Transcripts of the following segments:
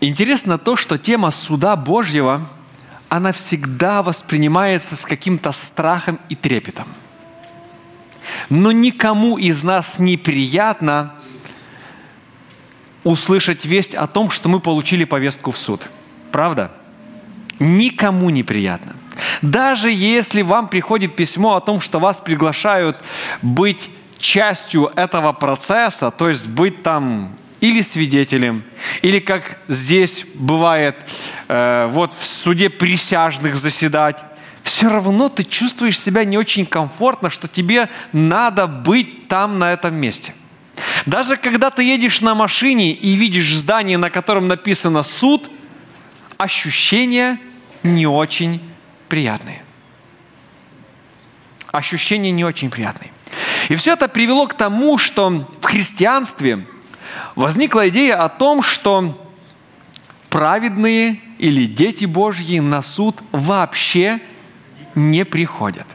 Интересно то, что тема суда Божьего, она всегда воспринимается с каким-то страхом и трепетом. Но никому из нас неприятно услышать весть о том, что мы получили повестку в суд. Правда? Никому неприятно. Даже если вам приходит письмо о том, что вас приглашают быть частью этого процесса, то есть быть там или свидетелем, или как здесь бывает, э, вот в суде присяжных заседать, все равно ты чувствуешь себя не очень комфортно, что тебе надо быть там на этом месте. Даже когда ты едешь на машине и видишь здание, на котором написано суд, ощущения не очень приятные. Ощущения не очень приятные. И все это привело к тому, что в христианстве возникла идея о том, что праведные или дети Божьи на суд вообще не приходят.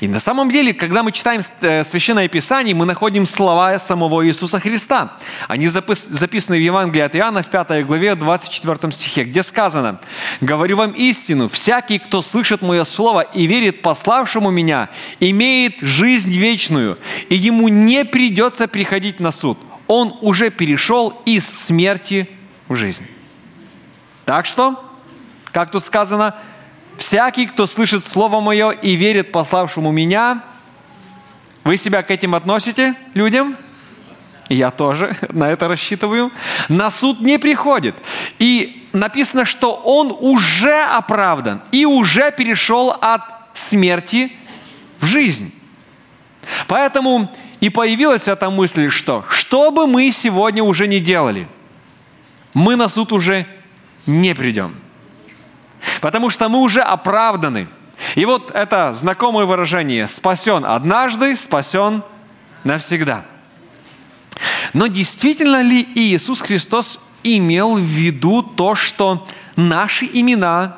И на самом деле, когда мы читаем э, Священное Писание, мы находим слова самого Иисуса Христа. Они записаны в Евангелии от Иоанна в 5 главе 24 стихе, где сказано, «Говорю вам истину, всякий, кто слышит Мое Слово и верит пославшему Меня, имеет жизнь вечную, и ему не придется приходить на суд. Он уже перешел из смерти в жизнь». Так что, как тут сказано, Всякий, кто слышит Слово Мое и верит пославшему Меня, вы себя к этим относите, людям? Я тоже на это рассчитываю. На суд не приходит. И написано, что он уже оправдан и уже перешел от смерти в жизнь. Поэтому и появилась эта мысль, что что бы мы сегодня уже не делали, мы на суд уже не придем потому что мы уже оправданы. И вот это знакомое выражение «спасен однажды, спасен навсегда». Но действительно ли Иисус Христос имел в виду то, что наши имена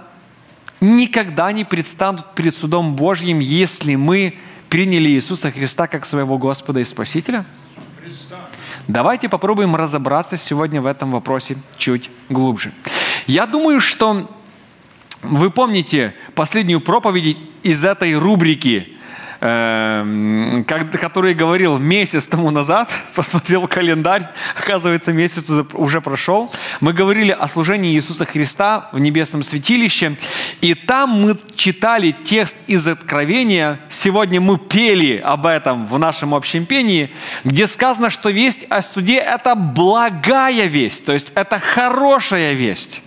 никогда не предстанут перед судом Божьим, если мы приняли Иисуса Христа как своего Господа и Спасителя? Давайте попробуем разобраться сегодня в этом вопросе чуть глубже. Я думаю, что вы помните последнюю проповедь из этой рубрики, который говорил месяц тому назад, посмотрел календарь, оказывается, месяц уже прошел. Мы говорили о служении Иисуса Христа в небесном святилище, и там мы читали текст из Откровения, сегодня мы пели об этом в нашем общем пении, где сказано, что весть о суде – это благая весть, то есть это хорошая весть.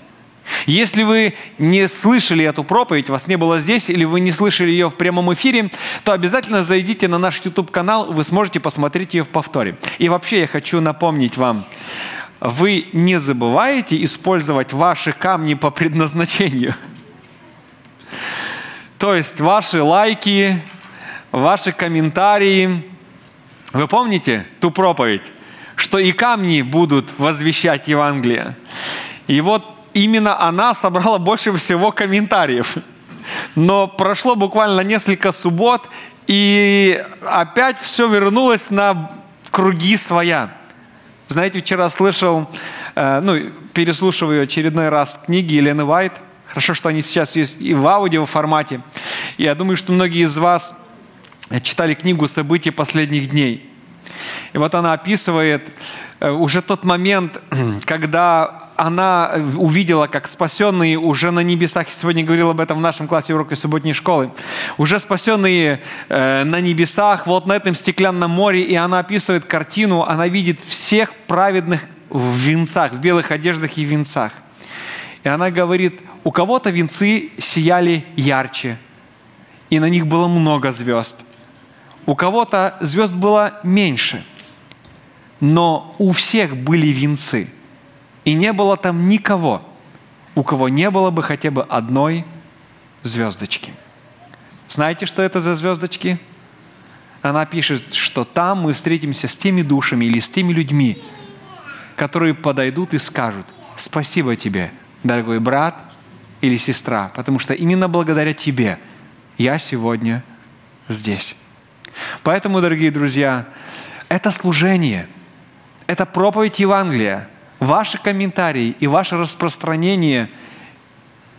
Если вы не слышали эту проповедь, вас не было здесь, или вы не слышали ее в прямом эфире, то обязательно зайдите на наш YouTube-канал, вы сможете посмотреть ее в повторе. И вообще я хочу напомнить вам, вы не забываете использовать ваши камни по предназначению. То есть ваши лайки, ваши комментарии. Вы помните ту проповедь, что и камни будут возвещать Евангелие? И вот именно она собрала больше всего комментариев. Но прошло буквально несколько суббот, и опять все вернулось на круги своя. Знаете, вчера слышал, э, ну, переслушиваю очередной раз книги Елены Вайт. Хорошо, что они сейчас есть и в аудио формате. Я думаю, что многие из вас читали книгу «События последних дней». И вот она описывает э, уже тот момент, когда она увидела, как спасенные уже на небесах, я сегодня говорил об этом в нашем классе урока субботней школы, уже спасенные э, на небесах, вот на этом стеклянном море, и она описывает картину, она видит всех праведных в венцах, в белых одеждах и венцах. И она говорит, у кого-то венцы сияли ярче, и на них было много звезд. У кого-то звезд было меньше, но у всех были венцы – и не было там никого, у кого не было бы хотя бы одной звездочки. Знаете, что это за звездочки? Она пишет, что там мы встретимся с теми душами или с теми людьми, которые подойдут и скажут, спасибо тебе, дорогой брат или сестра, потому что именно благодаря тебе я сегодня здесь. Поэтому, дорогие друзья, это служение, это проповедь Евангелия – ваши комментарии и ваше распространение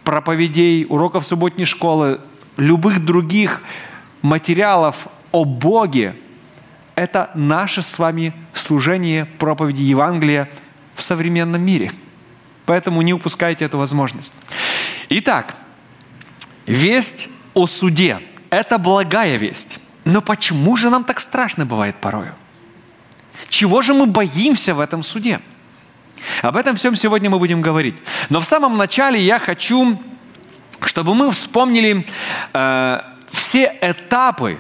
проповедей, уроков субботней школы, любых других материалов о Боге – это наше с вами служение проповеди Евангелия в современном мире. Поэтому не упускайте эту возможность. Итак, весть о суде – это благая весть. Но почему же нам так страшно бывает порою? Чего же мы боимся в этом суде? Об этом всем сегодня мы будем говорить. Но в самом начале я хочу, чтобы мы вспомнили э, все этапы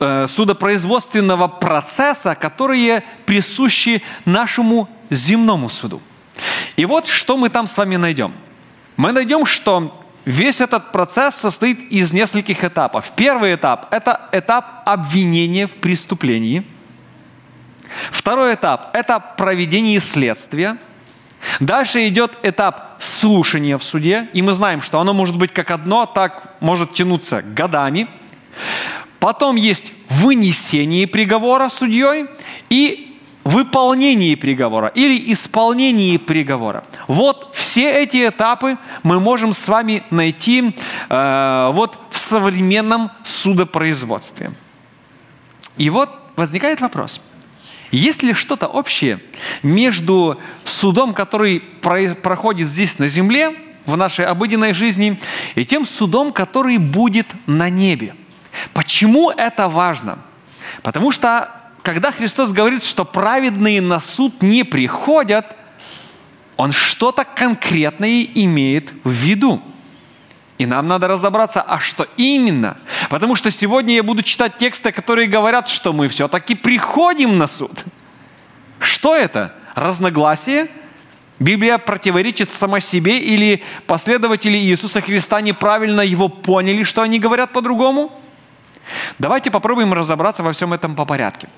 э, судопроизводственного процесса, которые присущи нашему земному суду. И вот что мы там с вами найдем. Мы найдем, что весь этот процесс состоит из нескольких этапов. Первый этап – это этап обвинения в преступлении. Второй этап – это проведение следствия. Дальше идет этап слушания в суде, и мы знаем, что оно может быть как одно, так может тянуться годами. Потом есть вынесение приговора судьей и выполнении приговора или исполнении приговора. Вот все эти этапы мы можем с вами найти э, вот в современном судопроизводстве. И вот возникает вопрос. Есть ли что-то общее между судом, который проходит здесь на земле, в нашей обыденной жизни, и тем судом, который будет на небе? Почему это важно? Потому что когда Христос говорит, что праведные на суд не приходят, Он что-то конкретное имеет в виду. И нам надо разобраться, а что именно? Потому что сегодня я буду читать тексты, которые говорят, что мы все-таки приходим на суд. Что это? Разногласие? Библия противоречит сама себе или последователи Иисуса Христа неправильно его поняли, что они говорят по-другому? Давайте попробуем разобраться во всем этом по порядке.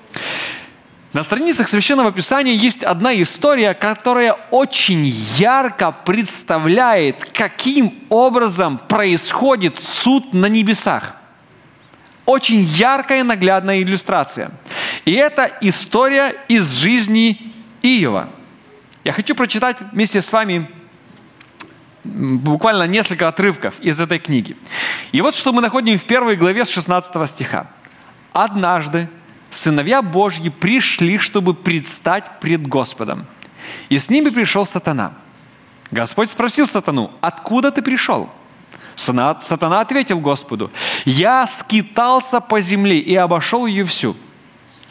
На страницах Священного Писания есть одна история, которая очень ярко представляет, каким образом происходит суд на небесах. Очень яркая наглядная иллюстрация. И это история из жизни Иова. Я хочу прочитать вместе с вами буквально несколько отрывков из этой книги. И вот что мы находим в первой главе с 16 стиха. «Однажды сыновья Божьи пришли, чтобы предстать пред Господом. И с ними пришел сатана. Господь спросил сатану, откуда ты пришел? Сатана ответил Господу, я скитался по земле и обошел ее всю.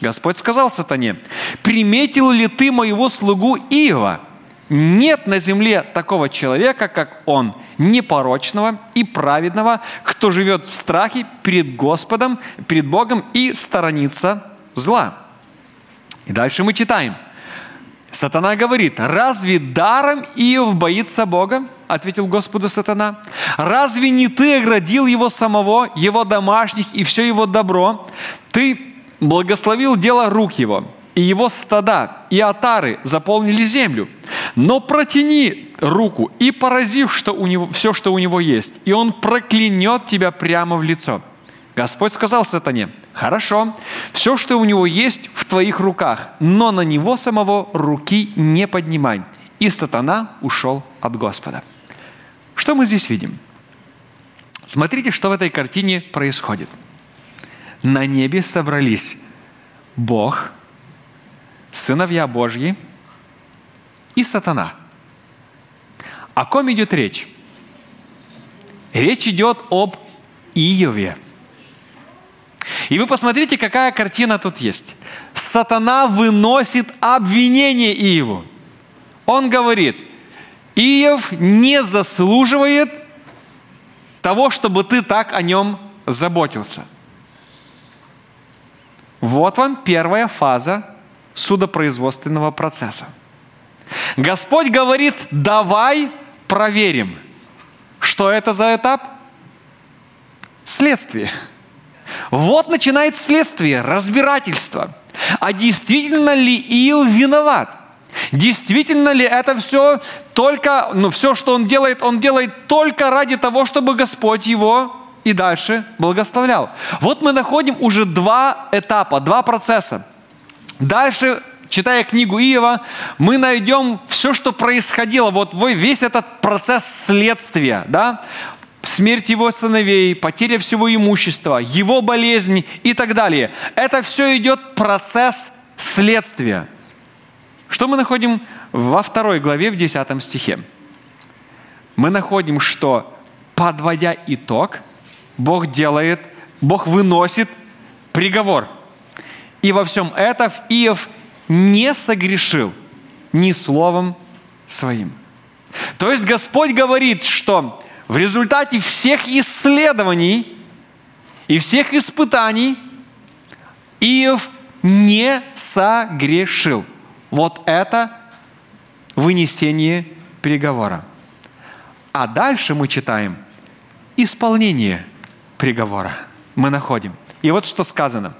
Господь сказал сатане, приметил ли ты моего слугу Иова – нет на земле такого человека, как он, непорочного и праведного, кто живет в страхе перед Господом, перед Богом и сторонится зла. И дальше мы читаем. Сатана говорит, разве даром Иов боится Бога? Ответил Господу сатана. Разве не ты оградил его самого, его домашних и все его добро? Ты благословил дело рук его и его стада, и отары заполнили землю. Но протяни руку и поразив что у него, все, что у него есть, и он проклянет тебя прямо в лицо. Господь сказал сатане, хорошо, все, что у него есть, в твоих руках, но на него самого руки не поднимай. И сатана ушел от Господа. Что мы здесь видим? Смотрите, что в этой картине происходит. На небе собрались Бог – сыновья Божьи и сатана. О ком идет речь? Речь идет об Иове. И вы посмотрите, какая картина тут есть. Сатана выносит обвинение Иову. Он говорит, Иов не заслуживает того, чтобы ты так о нем заботился. Вот вам первая фаза судопроизводственного процесса. Господь говорит, давай проверим. Что это за этап? Следствие. Вот начинает следствие, разбирательство. А действительно ли Иов виноват? Действительно ли это все только, ну все, что он делает, он делает только ради того, чтобы Господь его и дальше благословлял. Вот мы находим уже два этапа, два процесса. Дальше читая книгу Иова, мы найдем все, что происходило, вот весь этот процесс следствия, да, смерть его сыновей, потеря всего имущества, его болезнь и так далее. Это все идет процесс следствия. Что мы находим во второй главе, в 10 стихе? Мы находим, что подводя итог, Бог делает, Бог выносит приговор. И во всем этом Иов не согрешил ни словом своим. То есть Господь говорит, что в результате всех исследований и всех испытаний Иов не согрешил. Вот это вынесение приговора. А дальше мы читаем исполнение приговора. Мы находим – и вот что сказано.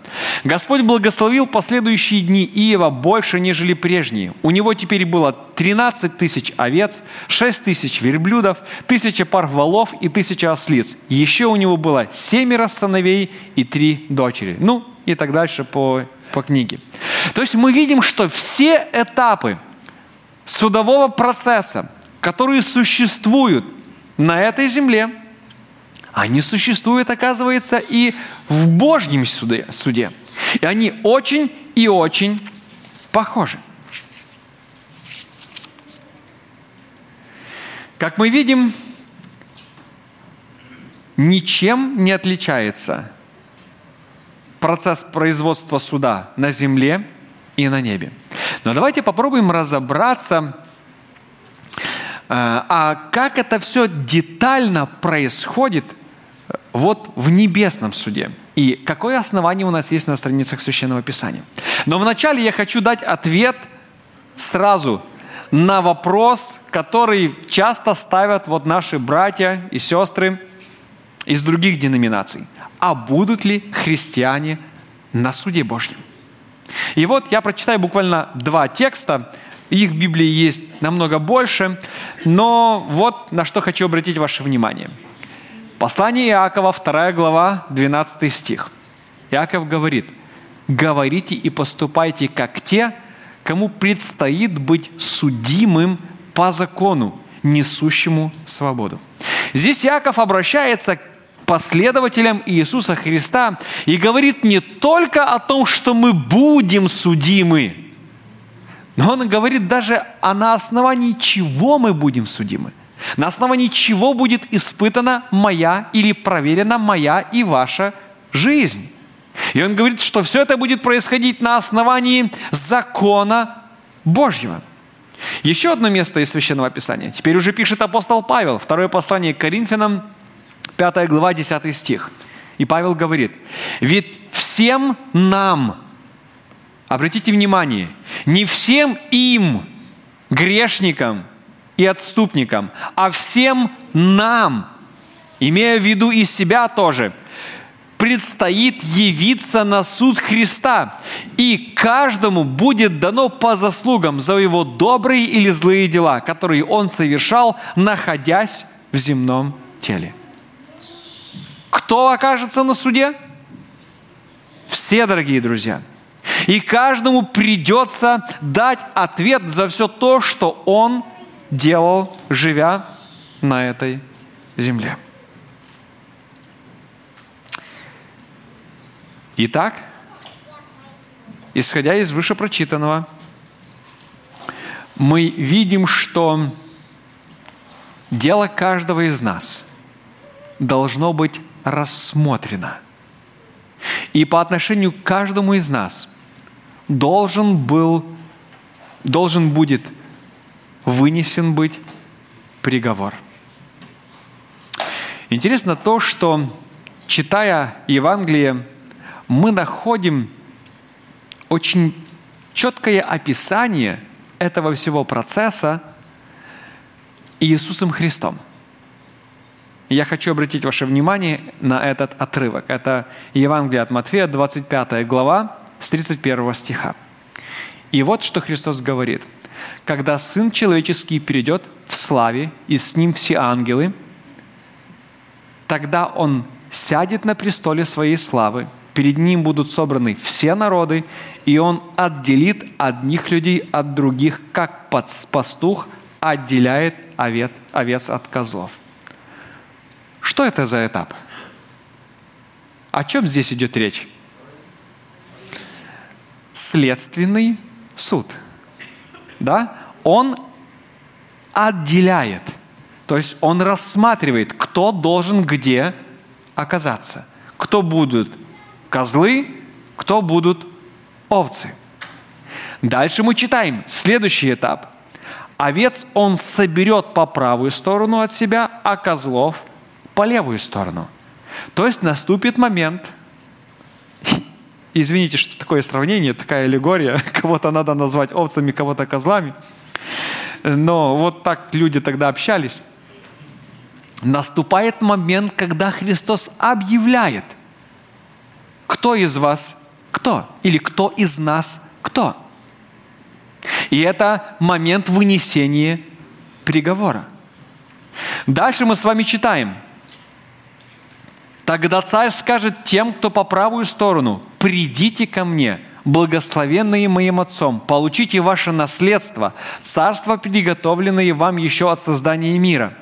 Господь благословил последующие дни Иова больше, нежели прежние. У него теперь было 13 тысяч овец, 6 тысяч верблюдов, тысяча пар валов и тысяча ослиц. Еще у него было семеро сыновей и три дочери. Ну, и так дальше по, по книге. То есть мы видим, что все этапы судового процесса, которые существуют на этой земле – они существуют, оказывается, и в Божьем суде. суде. И они очень и очень похожи. Как мы видим, ничем не отличается процесс производства суда на земле и на небе. Но давайте попробуем разобраться, э, а как это все детально происходит – вот в небесном суде. И какое основание у нас есть на страницах Священного Писания. Но вначале я хочу дать ответ сразу на вопрос, который часто ставят вот наши братья и сестры из других деноминаций. А будут ли христиане на суде Божьем? И вот я прочитаю буквально два текста. Их в Библии есть намного больше, но вот на что хочу обратить ваше внимание – Послание Иакова, 2 глава, 12 стих. Иаков говорит, «Говорите и поступайте, как те, кому предстоит быть судимым по закону, несущему свободу». Здесь Иаков обращается к последователям Иисуса Христа и говорит не только о том, что мы будем судимы, но он говорит даже, а на основании чего мы будем судимы – на основании чего будет испытана моя или проверена моя и ваша жизнь. И он говорит, что все это будет происходить на основании закона Божьего. Еще одно место из Священного Писания. Теперь уже пишет апостол Павел, второе послание к Коринфянам, 5 глава, 10 стих. И Павел говорит, ведь всем нам, обратите внимание, не всем им, грешникам – и отступникам, а всем нам, имея в виду и себя тоже, предстоит явиться на суд Христа, и каждому будет дано по заслугам за его добрые или злые дела, которые он совершал, находясь в земном теле. Кто окажется на суде? Все, дорогие друзья. И каждому придется дать ответ за все то, что он делал, живя на этой земле. Итак, исходя из вышепрочитанного, мы видим, что дело каждого из нас должно быть рассмотрено. И по отношению к каждому из нас должен был, должен будет вынесен быть приговор. Интересно то, что, читая Евангелие, мы находим очень четкое описание этого всего процесса Иисусом Христом. Я хочу обратить ваше внимание на этот отрывок. Это Евангелие от Матфея, 25 глава, с 31 стиха. И вот что Христос говорит – когда Сын Человеческий перейдет в славе, и с Ним все ангелы, тогда Он сядет на престоле Своей славы, перед ним будут собраны все народы, и он отделит одних людей от других, как пастух отделяет овец, от козлов. Что это за этап? О чем здесь идет речь? Следственный суд. Да? Он отделяет. То есть он рассматривает, кто должен где оказаться. Кто будут козлы, кто будут овцы. Дальше мы читаем следующий этап. Овец он соберет по правую сторону от себя, а козлов по левую сторону. То есть наступит момент, извините, что такое сравнение, такая аллегория, кого-то надо назвать овцами, кого-то козлами, но вот так люди тогда общались. Наступает момент, когда Христос объявляет, кто из вас кто? Или кто из нас кто? И это момент вынесения приговора. Дальше мы с вами читаем. Тогда царь скажет тем, кто по правую сторону, «Придите ко мне, благословенные моим Отцом, получите ваше наследство, царство, приготовленное вам еще от создания мира».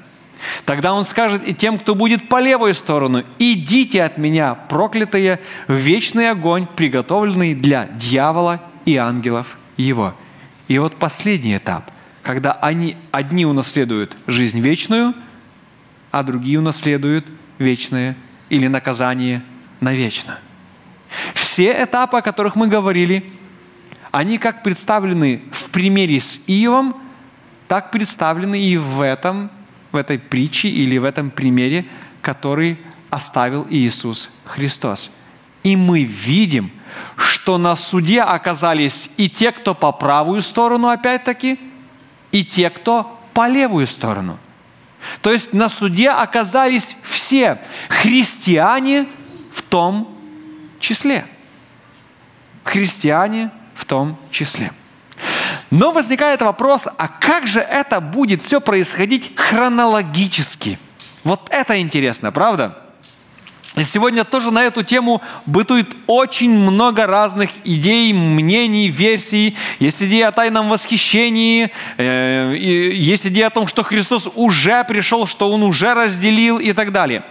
Тогда он скажет и тем, кто будет по левую сторону, «Идите от меня, проклятые, в вечный огонь, приготовленный для дьявола и ангелов его». И вот последний этап, когда они, одни унаследуют жизнь вечную, а другие унаследуют вечное или наказание навечно. Все этапы, о которых мы говорили, они как представлены в примере с Иовом, так представлены и в этом в этой притче или в этом примере, который оставил Иисус Христос. И мы видим, что на суде оказались и те, кто по правую сторону, опять-таки, и те, кто по левую сторону. То есть на суде оказались все христиане в том числе. Христиане в том числе. Но возникает вопрос, а как же это будет все происходить хронологически? Вот это интересно, правда? И сегодня тоже на эту тему бытует очень много разных идей, мнений, версий. Есть идея о тайном восхищении, э, есть идея о том, что Христос уже пришел, что Он уже разделил и так далее.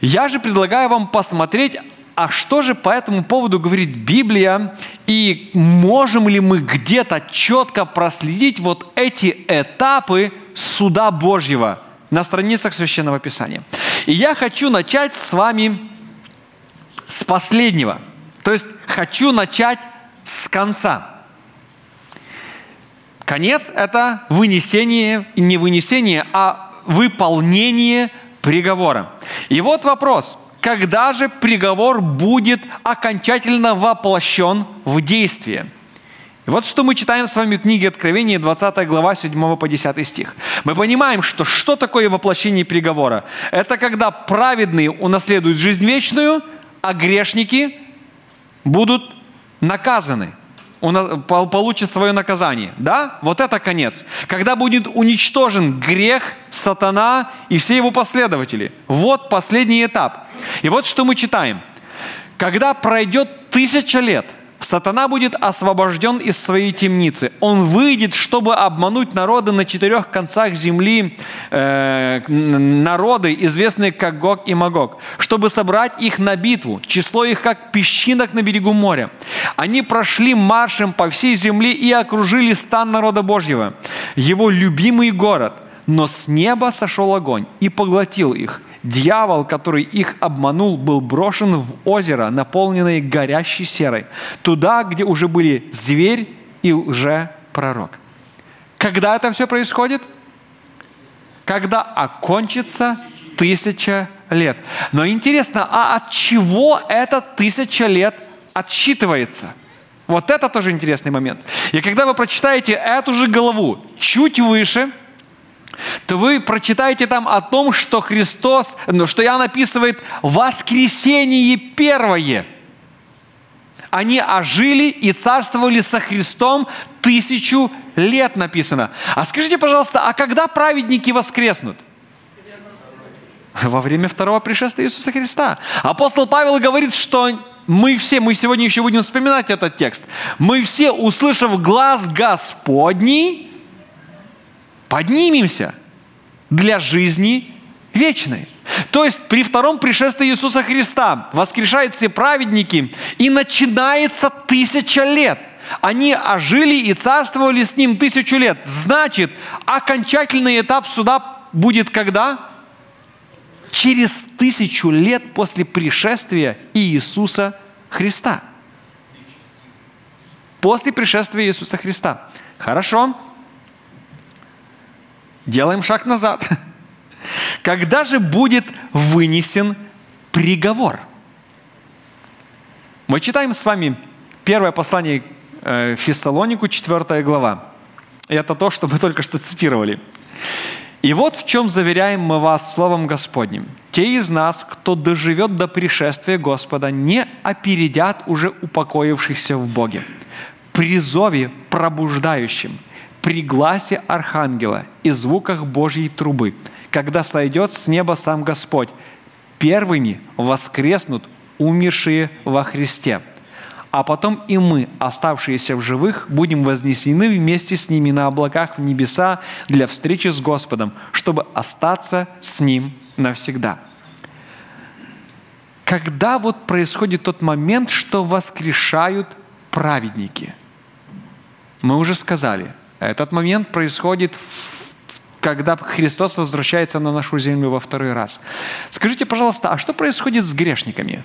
Я же предлагаю вам посмотреть, а что же по этому поводу говорит Библия, и можем ли мы где-то четко проследить вот эти этапы суда Божьего на страницах Священного Писания. И я хочу начать с вами с последнего. То есть хочу начать с конца. Конец – это вынесение, не вынесение, а выполнение приговора. И вот вопрос – когда же приговор будет окончательно воплощен в действие. И вот что мы читаем с вами в книге Откровения, 20 глава, 7 по 10 стих. Мы понимаем, что что такое воплощение приговора? Это когда праведные унаследуют жизнь вечную, а грешники будут наказаны – он получит свое наказание. Да? Вот это конец. Когда будет уничтожен грех, сатана и все его последователи. Вот последний этап. И вот что мы читаем. Когда пройдет тысяча лет – Сатана будет освобожден из своей темницы. Он выйдет, чтобы обмануть народы на четырех концах земли, э, народы, известные как Гог и Магог, чтобы собрать их на битву. Число их как песчинок на берегу моря. Они прошли маршем по всей земле и окружили стан народа Божьего, его любимый город. Но с неба сошел огонь и поглотил их – Дьявол, который их обманул, был брошен в озеро, наполненное горящей серой, туда, где уже были зверь и лже-пророк. Когда это все происходит? Когда окончится тысяча лет. Но интересно, а от чего эта тысяча лет отсчитывается? Вот это тоже интересный момент. И когда вы прочитаете эту же главу чуть выше – то вы прочитаете там о том, что Христос, ну, что Иоанн описывает воскресение первое. Они ожили и царствовали со Христом тысячу лет написано. А скажите, пожалуйста, а когда праведники воскреснут? Во время второго пришествия Иисуса Христа. Апостол Павел говорит, что мы все, мы сегодня еще будем вспоминать этот текст, мы все, услышав глаз Господний, поднимемся для жизни вечной. То есть при втором пришествии Иисуса Христа воскрешают все праведники, и начинается тысяча лет. Они ожили и царствовали с Ним тысячу лет. Значит, окончательный этап суда будет когда? Через тысячу лет после пришествия Иисуса Христа. После пришествия Иисуса Христа. Хорошо. Делаем шаг назад. Когда же будет вынесен приговор? Мы читаем с вами первое послание э, Фессалонику, 4 глава. Это то, что мы только что цитировали. «И вот в чем заверяем мы вас Словом Господним. Те из нас, кто доживет до пришествия Господа, не опередят уже упокоившихся в Боге. При зове пробуждающим, при гласе архангела и звуках Божьей трубы – когда сойдет с неба сам Господь. Первыми воскреснут умершие во Христе. А потом и мы, оставшиеся в живых, будем вознесены вместе с ними на облаках в небеса для встречи с Господом, чтобы остаться с Ним навсегда. Когда вот происходит тот момент, что воскрешают праведники? Мы уже сказали, этот момент происходит когда Христос возвращается на нашу землю во второй раз. Скажите, пожалуйста, а что происходит с грешниками?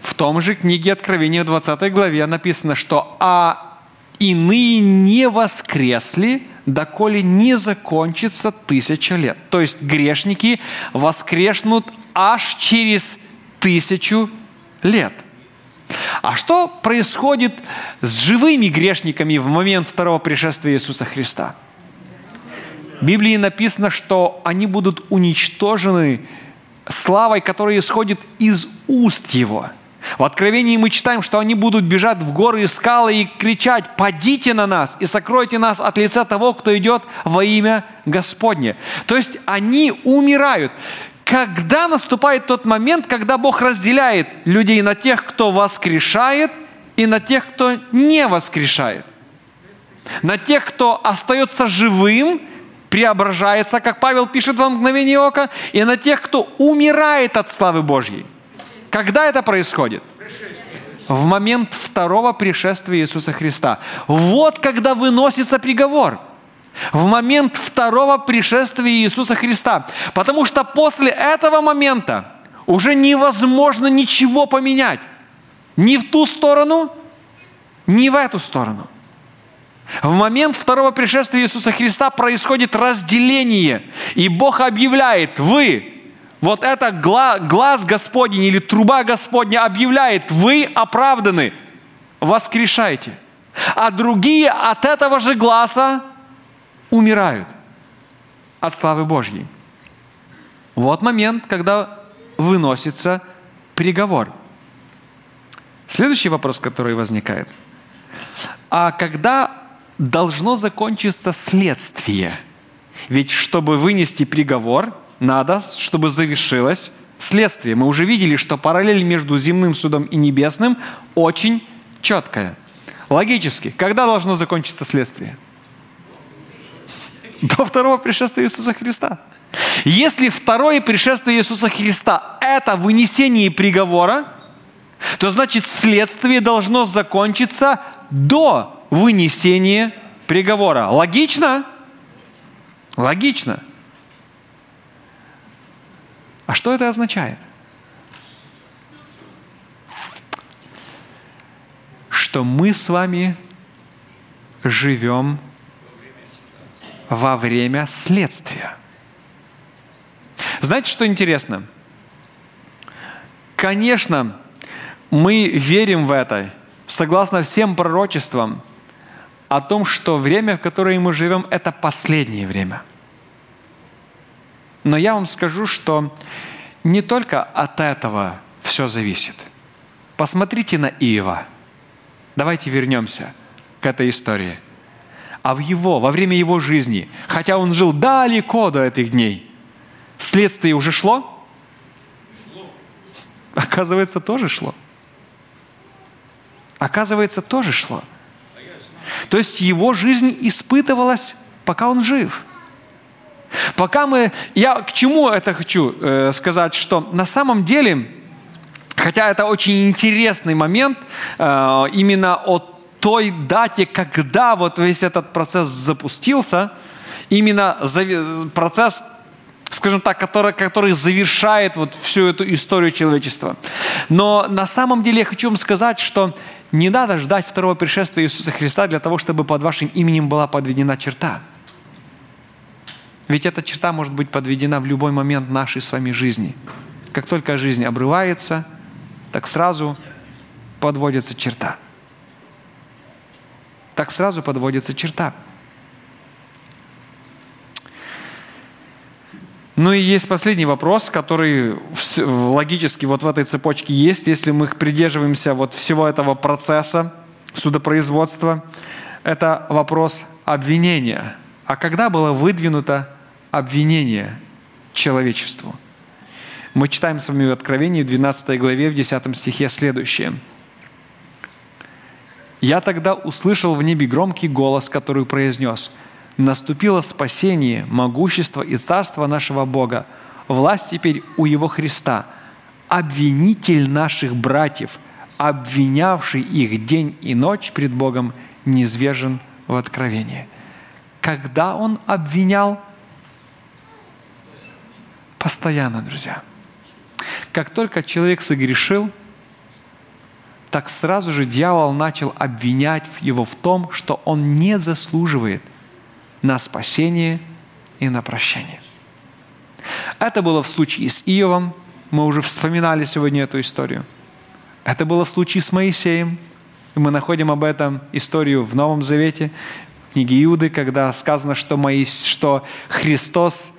В том же книге Откровения 20 главе написано, что «А иные не воскресли, доколе не закончится тысяча лет». То есть грешники воскреснут аж через тысячу лет – а что происходит с живыми грешниками в момент второго пришествия Иисуса Христа? В Библии написано, что они будут уничтожены славой, которая исходит из уст Его. В Откровении мы читаем, что они будут бежать в горы и скалы и кричать, «Падите на нас и сокройте нас от лица того, кто идет во имя Господне». То есть они умирают когда наступает тот момент, когда Бог разделяет людей на тех, кто воскрешает, и на тех, кто не воскрешает. На тех, кто остается живым, преображается, как Павел пишет в мгновение ока, и на тех, кто умирает от славы Божьей. Когда это происходит? В момент второго пришествия Иисуса Христа. Вот когда выносится приговор – в момент второго пришествия Иисуса Христа. Потому что после этого момента уже невозможно ничего поменять. Ни в ту сторону, ни в эту сторону. В момент второго пришествия Иисуса Христа происходит разделение. И Бог объявляет, вы, вот это глаз Господень или труба Господня объявляет, вы оправданы, воскрешайте. А другие от этого же глаза умирают от славы Божьей. Вот момент, когда выносится приговор. Следующий вопрос, который возникает. А когда должно закончиться следствие? Ведь чтобы вынести приговор, надо, чтобы завершилось следствие. Мы уже видели, что параллель между земным судом и небесным очень четкая. Логически, когда должно закончиться следствие? – до второго пришествия Иисуса Христа. Если второе пришествие Иисуса Христа – это вынесение приговора, то значит следствие должно закончиться до вынесения приговора. Логично? Логично. А что это означает? Что мы с вами живем во время следствия. Знаете, что интересно? Конечно, мы верим в это, согласно всем пророчествам, о том, что время, в которое мы живем, это последнее время. Но я вам скажу, что не только от этого все зависит. Посмотрите на Иова. Давайте вернемся к этой истории – а в его, во время его жизни, хотя он жил далеко до этих дней, следствие уже шло? Оказывается, тоже шло. Оказывается, тоже шло. То есть его жизнь испытывалась, пока он жив. Пока мы... Я к чему это хочу э, сказать, что на самом деле, хотя это очень интересный момент, э, именно о той дате, когда вот весь этот процесс запустился, именно процесс скажем так, который, который завершает вот всю эту историю человечества. Но на самом деле я хочу вам сказать, что не надо ждать второго пришествия Иисуса Христа для того, чтобы под вашим именем была подведена черта. Ведь эта черта может быть подведена в любой момент нашей с вами жизни. Как только жизнь обрывается, так сразу подводится черта. Так сразу подводится черта. Ну и есть последний вопрос, который логически вот в этой цепочке есть, если мы придерживаемся вот всего этого процесса судопроизводства. Это вопрос обвинения. А когда было выдвинуто обвинение человечеству? Мы читаем с вами в Откровении в 12 главе, в 10 стихе следующее. «Я тогда услышал в небе громкий голос, который произнес – наступило спасение, могущество и царство нашего Бога. Власть теперь у Его Христа. Обвинитель наших братьев, обвинявший их день и ночь пред Богом, низвержен в откровение. Когда он обвинял? Постоянно, друзья. Как только человек согрешил, так сразу же дьявол начал обвинять его в том, что он не заслуживает – на спасение и на прощение. Это было в случае с Иовом. Мы уже вспоминали сегодня эту историю. Это было в случае с Моисеем. И мы находим об этом историю в Новом Завете, в книге Иуды, когда сказано, что, Моис... что Христос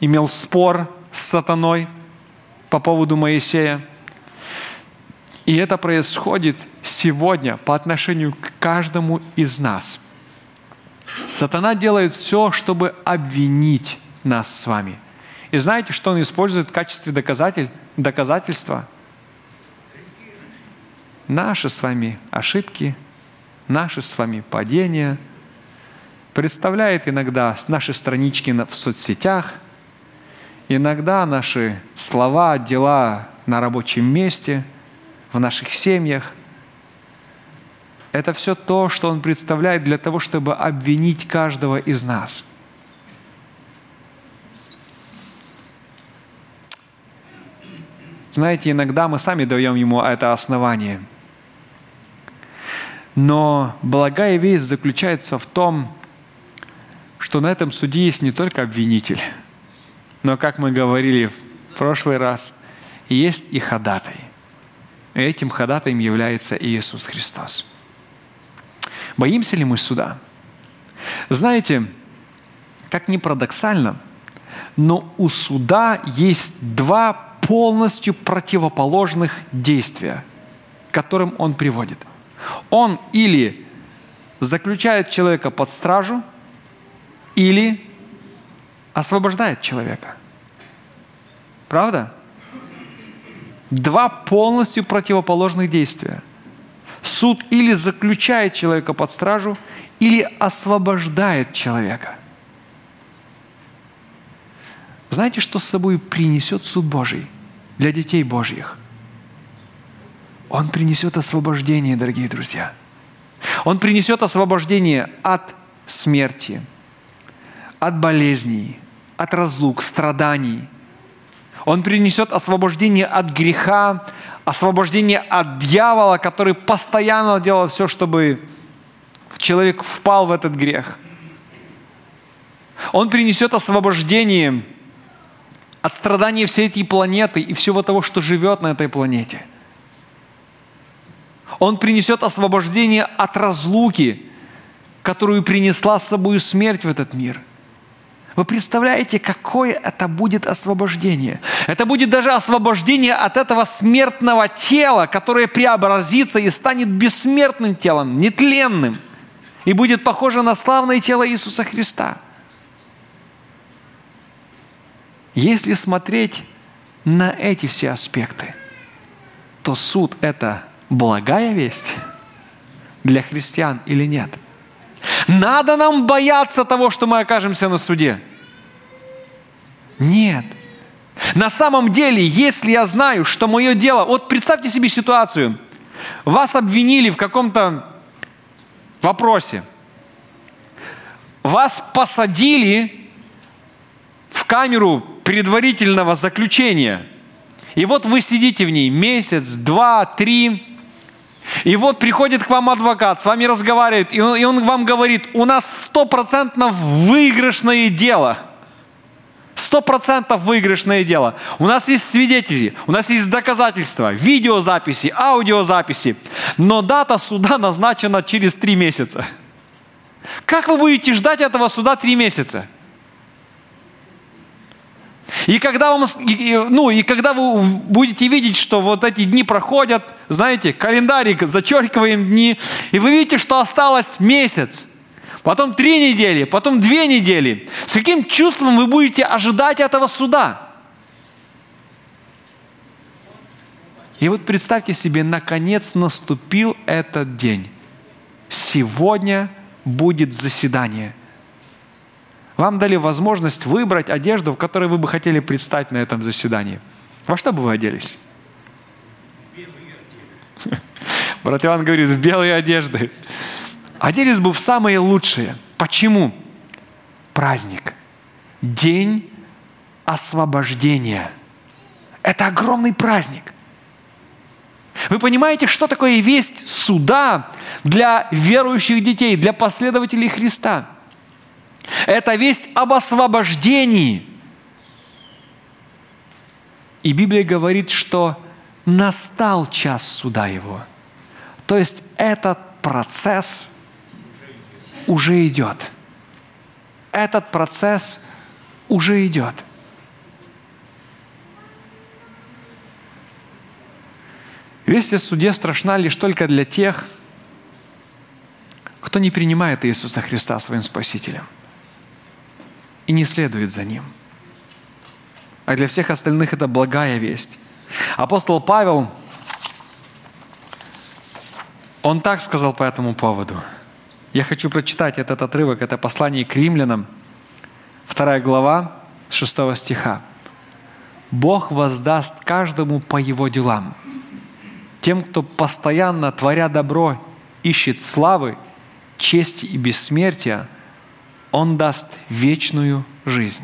имел спор с сатаной по поводу Моисея. И это происходит сегодня по отношению к каждому из нас – Сатана делает все, чтобы обвинить нас с вами. И знаете, что он использует в качестве доказатель, доказательства? Наши с вами ошибки, наши с вами падения. Представляет иногда наши странички в соцсетях, иногда наши слова, дела на рабочем месте, в наших семьях – это все то, что Он представляет для того, чтобы обвинить каждого из нас. Знаете, иногда мы сами даем Ему это основание. Но благая весть заключается в том, что на этом суде есть не только обвинитель, но, как мы говорили в прошлый раз, есть и ходатай. Этим ходатаем является Иисус Христос. Боимся ли мы суда? Знаете, как ни парадоксально, но у суда есть два полностью противоположных действия, к которым он приводит. Он или заключает человека под стражу, или освобождает человека. Правда? Два полностью противоположных действия – суд или заключает человека под стражу, или освобождает человека. Знаете, что с собой принесет суд Божий для детей Божьих? Он принесет освобождение, дорогие друзья. Он принесет освобождение от смерти, от болезней, от разлук, страданий. Он принесет освобождение от греха, освобождение от дьявола, который постоянно делал все, чтобы человек впал в этот грех. Он принесет освобождение от страданий всей этой планеты и всего того, что живет на этой планете. Он принесет освобождение от разлуки, которую принесла с собой смерть в этот мир – вы представляете, какое это будет освобождение? Это будет даже освобождение от этого смертного тела, которое преобразится и станет бессмертным телом, нетленным, и будет похоже на славное тело Иисуса Христа. Если смотреть на эти все аспекты, то суд – это благая весть для христиан или нет? Надо нам бояться того, что мы окажемся на суде? Нет. На самом деле, если я знаю, что мое дело... Вот представьте себе ситуацию. Вас обвинили в каком-то вопросе. Вас посадили в камеру предварительного заключения. И вот вы сидите в ней месяц, два, три. И вот приходит к вам адвокат, с вами разговаривает, и он, и он вам говорит, у нас стопроцентно выигрышное дело – сто процентов выигрышное дело. У нас есть свидетели, у нас есть доказательства, видеозаписи, аудиозаписи. Но дата суда назначена через три месяца. Как вы будете ждать этого суда три месяца? И когда, вам, ну, и когда вы будете видеть, что вот эти дни проходят, знаете, календарик, зачеркиваем дни, и вы видите, что осталось месяц, потом три недели, потом две недели. С каким чувством вы будете ожидать этого суда? И вот представьте себе, наконец наступил этот день. Сегодня будет заседание. Вам дали возможность выбрать одежду, в которой вы бы хотели предстать на этом заседании. Во что бы вы оделись? Брат Иван говорит, в белые одежды. Оделись бы в самые лучшие. Почему? Праздник. День освобождения. Это огромный праздник. Вы понимаете, что такое весть суда для верующих детей, для последователей Христа? Это весть об освобождении. И Библия говорит, что настал час суда его. То есть этот процесс уже идет. Этот процесс уже идет. Весть о суде страшна лишь только для тех, кто не принимает Иисуса Христа своим Спасителем и не следует за Ним. А для всех остальных это благая весть. Апостол Павел, он так сказал по этому поводу – я хочу прочитать этот отрывок, это послание к римлянам, вторая глава, 6 стиха. «Бог воздаст каждому по его делам. Тем, кто постоянно, творя добро, ищет славы, чести и бессмертия, Он даст вечную жизнь.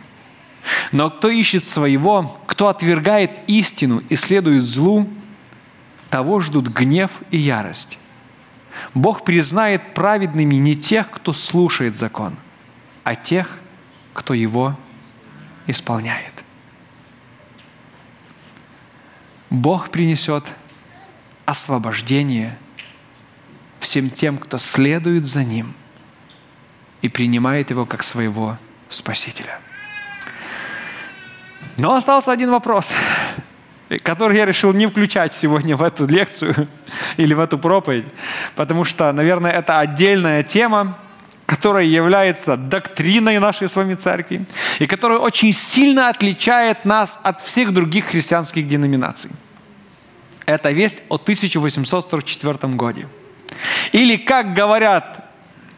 Но кто ищет своего, кто отвергает истину и следует злу, того ждут гнев и ярость. Бог признает праведными не тех, кто слушает закон, а тех, кто его исполняет. Бог принесет освобождение всем тем, кто следует за Ним и принимает Его как своего Спасителя. Но остался один вопрос – который я решил не включать сегодня в эту лекцию или в эту проповедь, потому что, наверное, это отдельная тема, которая является доктриной нашей с вами церкви и которая очень сильно отличает нас от всех других христианских деноминаций. Это весть о 1844 годе. Или, как говорят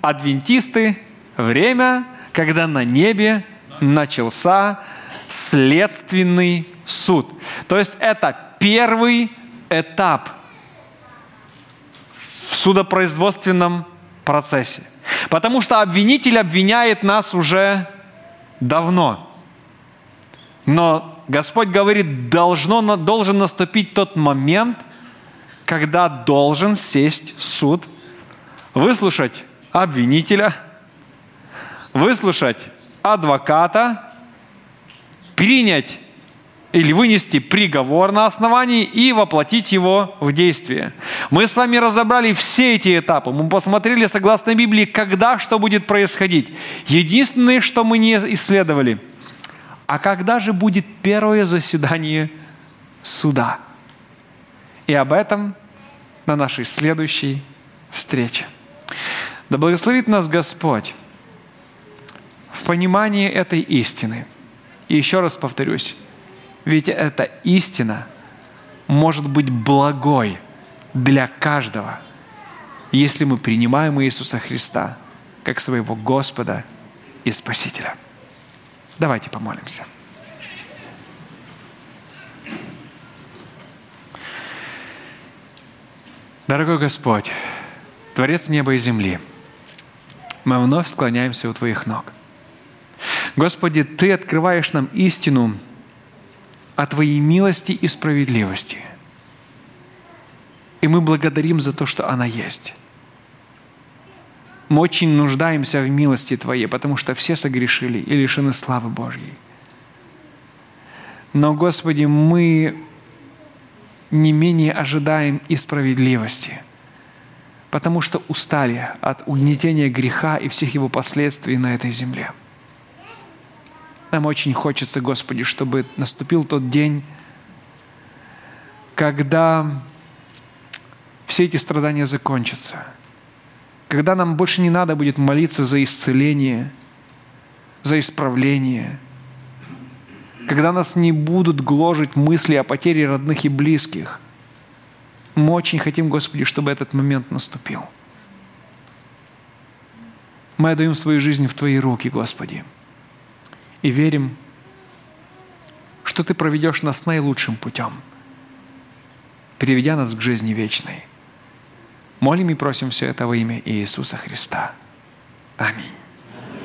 адвентисты, время, когда на небе начался следственный суд. То есть это первый этап в судопроизводственном процессе. Потому что обвинитель обвиняет нас уже давно. Но Господь говорит, должно, должен наступить тот момент, когда должен сесть суд, выслушать обвинителя, выслушать адвоката, принять или вынести приговор на основании и воплотить его в действие. Мы с вами разобрали все эти этапы. Мы посмотрели, согласно Библии, когда что будет происходить. Единственное, что мы не исследовали, а когда же будет первое заседание суда. И об этом на нашей следующей встрече. Да благословит нас Господь в понимании этой истины – И еще раз повторюсь, ведь эта истина может быть благой для каждого, если мы принимаем Иисуса Христа как своего Господа и Спасителя. Давайте помолимся. Дорогой Господь, Творец неба и земли, мы вновь склоняемся у Твоих ног. Господи, Ты открываешь нам истину о Твоей милости и справедливости. И мы благодарим за то, что она есть. Мы очень нуждаемся в милости Твоей, потому что все согрешили и лишены славы Божьей. Но, Господи, мы не менее ожидаем и справедливости, потому что устали от угнетения греха и всех его последствий на этой земле. Нам очень хочется, Господи, чтобы наступил тот день, когда все эти страдания закончатся, когда нам больше не надо будет молиться за исцеление, за исправление – когда нас не будут гложить мысли о потере родных и близких. Мы очень хотим, Господи, чтобы этот момент наступил. Мы отдаем свою жизнь в Твои руки, Господи, и верим, что Ты проведешь нас наилучшим путем, приведя нас к жизни вечной. Молим и просим все это во имя Иисуса Христа. Аминь.